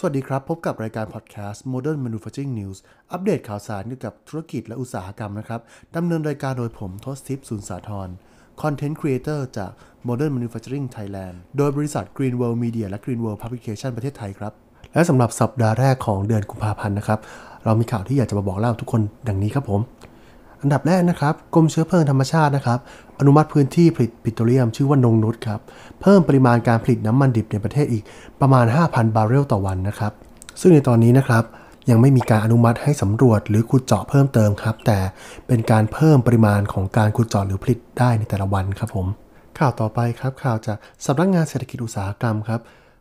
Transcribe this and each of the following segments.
สวัสดีครับ พบกับรายการพอดแคสต์ Modern Manufacturing News อัปเดตข่าวสารเกี่ยวกับธุรกิจและอุตสาหกรรมนะครับดำเนินรายการโดยผมทศทิพย์สุนสาธร content creator จาก Modern Manufacturing Thailand โดยบริษัท Green World Media และ Green World Publication ประเทศไทยครับ และสำหรับสัปดาห์แรกของเดือนกุมภาพันธ์นะครับ เรามีข่าวที่อยากจะมาบอกเล่าทุกคนดังนี้ครับผม อันดับแรกนะครับกรมเชื้อเพลิงธรรมชาตินะครับอนุมัติพื้นที่ผลิตปิโตรเลียมชื่อว่านงนุชครับเพิ่มปริมาณการผลิตน้ำมันดิบในประเทศอีกประมาณ 5,000 บาร์เรลต่อวันนะครับ ซึ่งในตอนนี้นะครับยังไม่มีการอนุมัติให้สำรวจหรือขุดเจาะเพิ่มเติมครับ แต่เป็นการเพิ่มปริมาณของการขุดเจาะหรือผลิตได้ในแต่ละวันครับผมข่าวต่อไปครับข่าวจากสำนักงานเศรษฐกิจอุตสาหกรรมครับ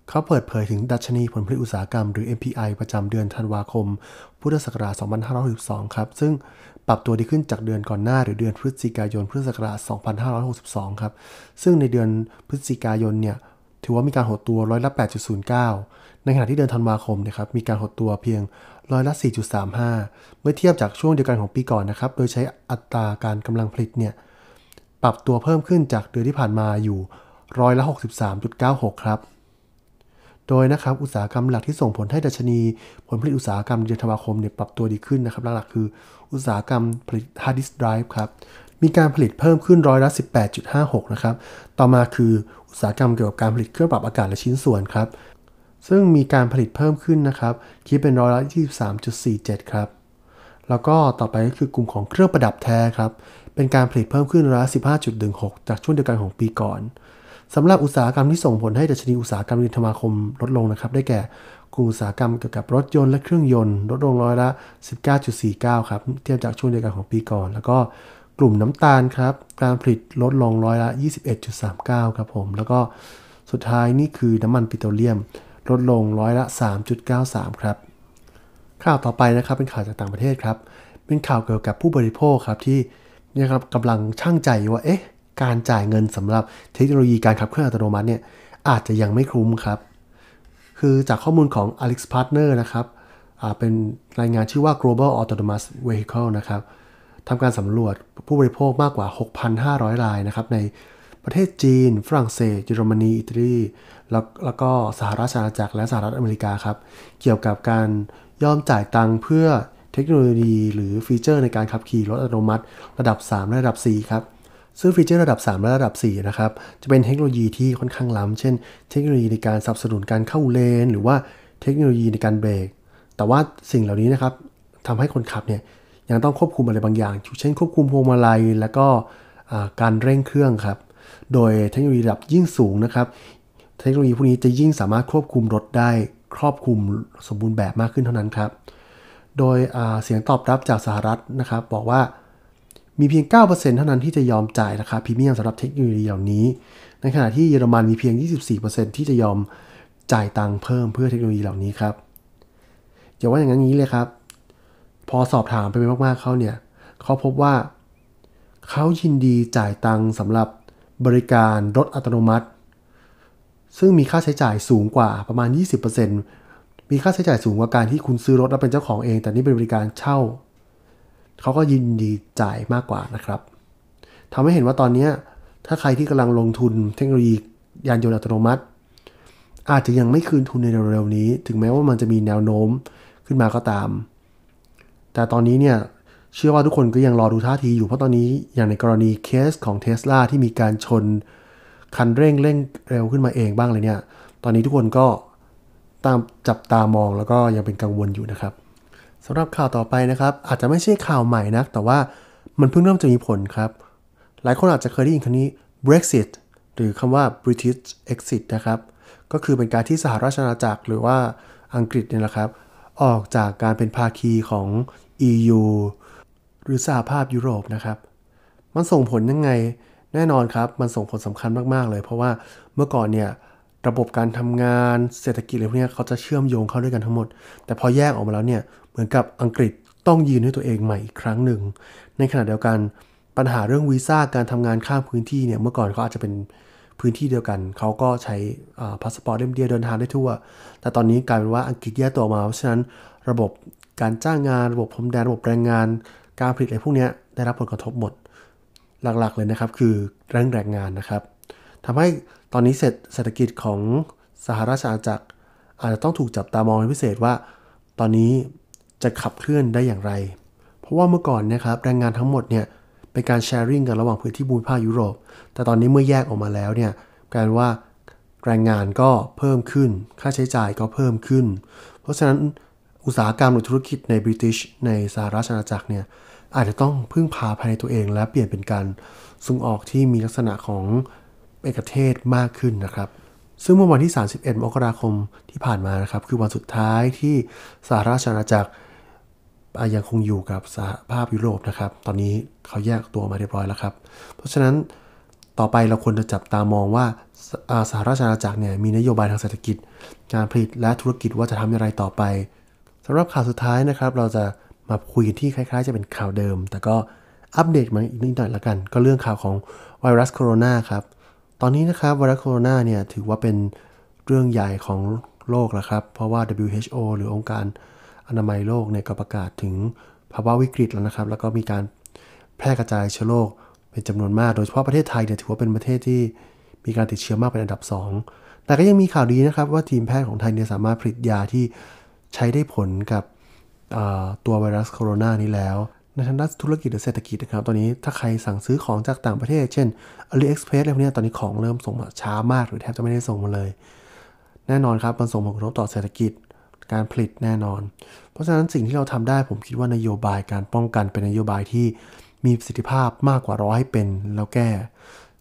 เขาเปิดเผยถึงดัชนีผลผลิตอุตสาหกรรมหรือ MPI ประจำเดือนธันวาคม พุทธศักราช 2562 ครับ ซึ่งปรับตัวดีขึ้นจากเดือนก่อนหน้าหรือเดือนพฤศจิกายน พุทธศักราช 2562 ครับ ซึ่งในเดือนพฤศจิกายนเนี่ยถือว่ามีการหดตัวร้อยละ 8.09 ในขณะที่เดือนธันวาคมนะครับมีการหดตัวเพียงร้อยละ 4.35 เมื่อเทียบจากช่วงเดียวกันของปีก่อนนะครับ โดยใช้อัตราการกำลังผลิตเนี่ยปรับตัวเพิ่มขึ้นจากเดือนที่ผ่านมาอยู่ร้อยละ 63.96 ครับ โดยนะครับอุตสาหกรรมหลักที่ส่งผลให้ดัชนี ผลผลิตอุตสาหกรรมเดือนธันวาคมเนี่ยปรับตัวดีขึ้นนะครับหลักๆคืออุตสาหกรรมผลิตฮาร์ดดิสก์ไดรฟ์ครับมีการผลิตเพิ่มขึ้นร้อยละ 18.56 นะครับ ต่อมาคืออุตสาหกรรมเกี่ยวกับการผลิตเครื่องปรับอากาศและชิ้นส่วนครับ ซึ่งมีการผลิตเพิ่มขึ้นนะครับ คิดเป็นร้อยละ 23.47 ครับ แล้วก็ต่อไปก็คือกลุ่มของเครื่องประดับแท้ครับ เป็นการผลิตเพิ่มขึ้นร้อยละ 15.16 จากช่วงเดียวกันของปีก่อน สำหรับอุตสาหกรรมที่ส่งผลให้ดัชนีอุตสาหกรรมเดือนธันวาคมลดลงนะครับ ได้แก่กลุ่มอุตสาหกรรมเกี่ยวกับรถยนต์และเครื่องยนต์ลดลงร้อยละ 19.49 ครับ เทียบจากช่วงเดียวกันของปีก่อน แล้วก็กลุ่มน้ำตาลครับ การผลิตลดลงร้อยละ 21.39 ครับผม แล้วก็สุดท้ายนี่คือน้ำมันปิโตรเลียม ลดลงร้อยละ 3.93 ครับ ข่าวต่อไปนะครับเป็นข่าวจากต่างประเทศครับ เป็นข่าวเกี่ยวกับผู้บริโภคครับที่นะครับกำลังช่างใจว่าเอ๊ะ การจ่ายเงินสำหรับเทคโนโลยีการขับเคลื่อนอัตโนมัติเนี่ยอาจจะยังไม่คุ้มครับ คือจากข้อมูลของ Alex Partner นะครับเป็นรายงานชื่อว่า Global Autonomous Vehicle นะครับทำการสำรวจผู้บริโภคมากกว่า 6,500 รายนะครับในประเทศจีน ฝรั่งเศส เยอรมนี อิตาลีแล้วแล้วก็สหราชอาณาจักรและสหรัฐอเมริกาครับ เกี่ยวกับการยอมจ่ายตังค์เพื่อเทคโนโลยี หรือฟีเจอร์ในการขับขี่รถอัตโนมัติ ระดับ3และระดับ 4 ครับ ซึ่งฟีเจอร์ระดับ 3 และระดับ 4 นะครับ จะเป็นเทคโนโลยีที่ค่อนข้างล้ำ เช่น เทคโนโลยีในการสนับสนุนการเข้าเลน หรือว่าเทคโนโลยีในการเบรก แต่ว่าสิ่งเหล่านี้นะครับทำให้คนขับเนี่ยยังต้องควบคุมอะไรบางอย่าง เช่น ควบคุมพวงมาลัย และก็การเร่งเครื่องครับ โดยเทคโนโลยีระดับยิ่งสูงนะครับ เทคโนโลยีพวกนี้จะยิ่งสามารถควบคุมรถได้ครอบคลุมสมบูรณ์แบบมากขึ้นเท่านั้นครับ โดยเสียงตอบรับจากสหรัฐนะครับ บอกว่า มีเพียง 9%เท่านั้นที่จะยอมจ่ายราคาพรีเมียมสำหรับเทคโนโลยีเหล่านี้ ในขณะที่เยอรมันมีเพียง 24%ที่จะยอมจ่ายตังค์เพิ่มเพื่อเทคโนโลยีเหล่านี้ครับอย่าว่าอย่างนั้นนี้เลยครับ พอสอบถามไปมากๆเขาเนี่ยเขาพบว่าเขายินดีจ่ายตังค์สำหรับบริการรถอัตโนมัติ ซึ่งมีค่าใช้จ่ายสูงกว่าประมาณ 20%มีค่าใช้จ่ายสูงกว่าการที่คุณซื้อรถแล้วเป็นเจ้าของเอง แต่นี่เป็นบริการเช่า เขาก็ยินดีจ่ายมากกว่านะครับทำให้เห็นว่าตอนนี้ถ้าใครที่กำลังลงทุนเทคโนโลยียานยนต์อัตโนมัติ อาจจะยังไม่คืนทุนในเร็วๆนี้ ถึงแม้ว่ามันจะมีแนวโน้มขึ้นมาก็ตาม แต่ตอนนี้เนี่ยเชื่อว่าทุกคนก็ยังรอดูท่าทีอยู่เพราะตอนนี้อย่างในกรณีเคสของเท s l a ที่มีการชนคันเร่งเร่งเร็วขึ้นมาเองบ้างเลยเนี่ย ตอนนี้ทุกคนก็ตามจับตามองแล้วก็ยังเป็นกังวลอยู่นะครับ สำหรับข่าวต่อไปนะครับ อาจจะไม่ใช่ข่าวใหม่นะแต่ว่ามันเพิ่งเริ่มจะมีผลครับ หลายคนอาจจะเคยได้ยินคำนี้ Brexit หรือคำว่า British Exit นะครับ ก็คือเป็นการที่สหราชอาณาจักรหรือว่าอังกฤษเนี่ยนะครับ ออกจากการเป็นภาคีของ EU หรือสหภาพยุโรปนะครับ มันส่งผลยังไง แน่นอนครับ มันส่งผลสำคัญมาก ๆ เลย เพราะว่าเมื่อก่อนเนี่ย ระบบการทำงานเศรษฐกิจอะไรพวกนี้เขาจะเชื่อมโยงเข้าด้วยกันทั้งหมด แต่พอแยกออกมาแล้วเนี่ยเหมือนกับอังกฤษต้องยืนให้ตัวเองใหม่อีกครั้งหนึ่ง ในขณะเดียวกันปัญหาเรื่องวีซ่าการทำงานข้ามพื้นที่เนี่ยเมื่อก่อนเขาอาจจะเป็นพื้นที่เดียวกัน เขาก็ใช้พาสปอร์ตเล่มเดียวเดินทางได้ทั่ว แต่ตอนนี้กลายเป็นว่าอังกฤษแยกตัวมาเพราะฉะนั้นระบบการจ้างงานระบบพรมแดนระบบแรงงาน การผลิตอะไรพวกนี้ได้รับผลกระทบหมดหลักๆเลยนะครับ คือแรงแรงงานนะครับ ทำให้ตอนนี้เศรษฐกิจของสหราชอาณาจักร อาจจะต้องถูกจับตามองเป็นพิเศษว่า ตอนนี้จะขับเคลื่อนได้อย่างไร เพราะว่าเมื่อก่อนนะครับแรงงานทั้งหมดเนี่ยเป็นการแชร์ริ่งกันระหว่างพื้นที่บูมิภาคยุโรป แต่ตอนนี้เมื่อแยกออกมาแล้วเนี่ยกลายว่าแรงงานก็เพิ่มขึ้น ค่าใช้จ่ายก็เพิ่มขึ้น เพราะฉะนั้นอุตสาหกรรมหรือธุรกิจในบริติชในสหราชอาณาจักรเนี่ยอาจจะต้องพึ่งพาภายในตัวเองและเปลี่ยนเป็นการส่งออกที่มีลักษณะของ เอกเทศมากขึ้นนะครับ ซึ่งเมื่อวันที่ 31 มกราคมที่ผ่านมานะครับ คือวันสุดท้ายที่สหราชอาณาจักรยังคงอยู่กับสหภาพยุโรปนะครับ ตอนนี้เขาแยกตัวมาเรียบร้อยแล้วครับ เพราะฉะนั้นต่อไปเราควรจะจับตามองว่าสหราชอาณาจักรเนี่ยมีนโยบายทางเศรษฐกิจ การผลิตและธุรกิจว่าจะทำอย่างไรต่อไปสำหรับข่าวสุดท้ายนะครับ เราจะมาคุยกันที่คล้ายๆ จะเป็นข่าวเดิม แต่ก็อัปเดตมาอีกนิดหน่อยละกัน ก็เรื่องข่าวของไวรัสโคโรนาครับ ตอนนี้นะครับไวรัสโคโรนาเนี่ยถือว่าเป็นเรื่องใหญ่ของโลกแล้วครับ เพราะว่า WHO หรือองค์การอนามัยโลกเนี่ยก็ประกาศถึงภาวะวิกฤตแล้วนะครับ แล้วก็มีการแพร่กระจายเชื้อโรคเป็นจำนวนมาก โดยเฉพาะประเทศไทยเนี่ยถือว่าเป็นประเทศที่มีการติดเชื้อมากเป็นอันดับ 2 แต่ก็ยังมีข่าวดีนะครับว่าทีมแพทย์ของไทยเนี่ยสามารถผลิตยาที่ใช้ได้ผลกับตัวไวรัสโคโรนานี้แล้ว ในทางด้านธุรกิจหรือเศรษฐกิจนะครับ ตอนนี้ถ้าใครสั่งซื้อของจากต่างประเทศ เช่น AliExpress อะไรพวกนี้ตอนนี้ของเริ่มส่งมาช้ามาก หรือแทบจะไม่ได้ส่งมาเลย แน่นอนครับมันส่งผลกระทบต่อเศรษฐกิจการผลิตแน่นอน เพราะฉะนั้นสิ่งที่เราทำได้ผมคิดว่านโยบายการป้องกันเป็นนโยบายที่มีประสิทธิภาพมากกว่ารอให้เป็นแล้วแก้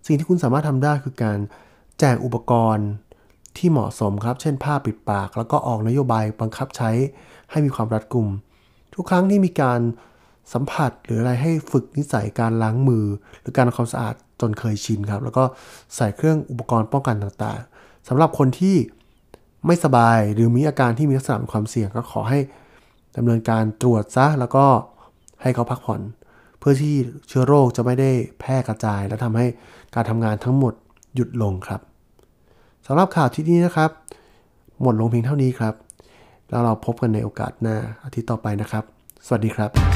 สิ่งที่คุณสามารถทำได้คือการแจกอุปกรณ์ที่เหมาะสมครับ เช่นผ้าปิดปาก แล้วก็ออกนโยบายบังคับใช้ให้มีความรัดกุม ทุกครั้งที่มีการ สัมผัสหรืออะไรให้ฝึกนิสัยการล้างมือ หรือการทำความสะอาดจนเคยชินครับ แล้วก็ใส่เครื่องอุปกรณ์ป้องกันต่างๆสำหรับคนที่ไม่สบายหรือมีอาการที่มีลักษณะความเสี่ยงก็ขอให้ดำเนินการตรวจซะแล้วก็ให้เขาพักผ่อน เพื่อที่เชื้อโรคจะไม่ได้แพร่กระจาย และทำให้การทำงานทั้งหมดหยุดลงครับสำหรับข่าวที่นี้นะครับ หมดลงเพียงเท่านี้ครับ แล้วเราพบกันในโอกาสหน้าอาทิตย์ต่อไปนะครับ สวัสดีครับ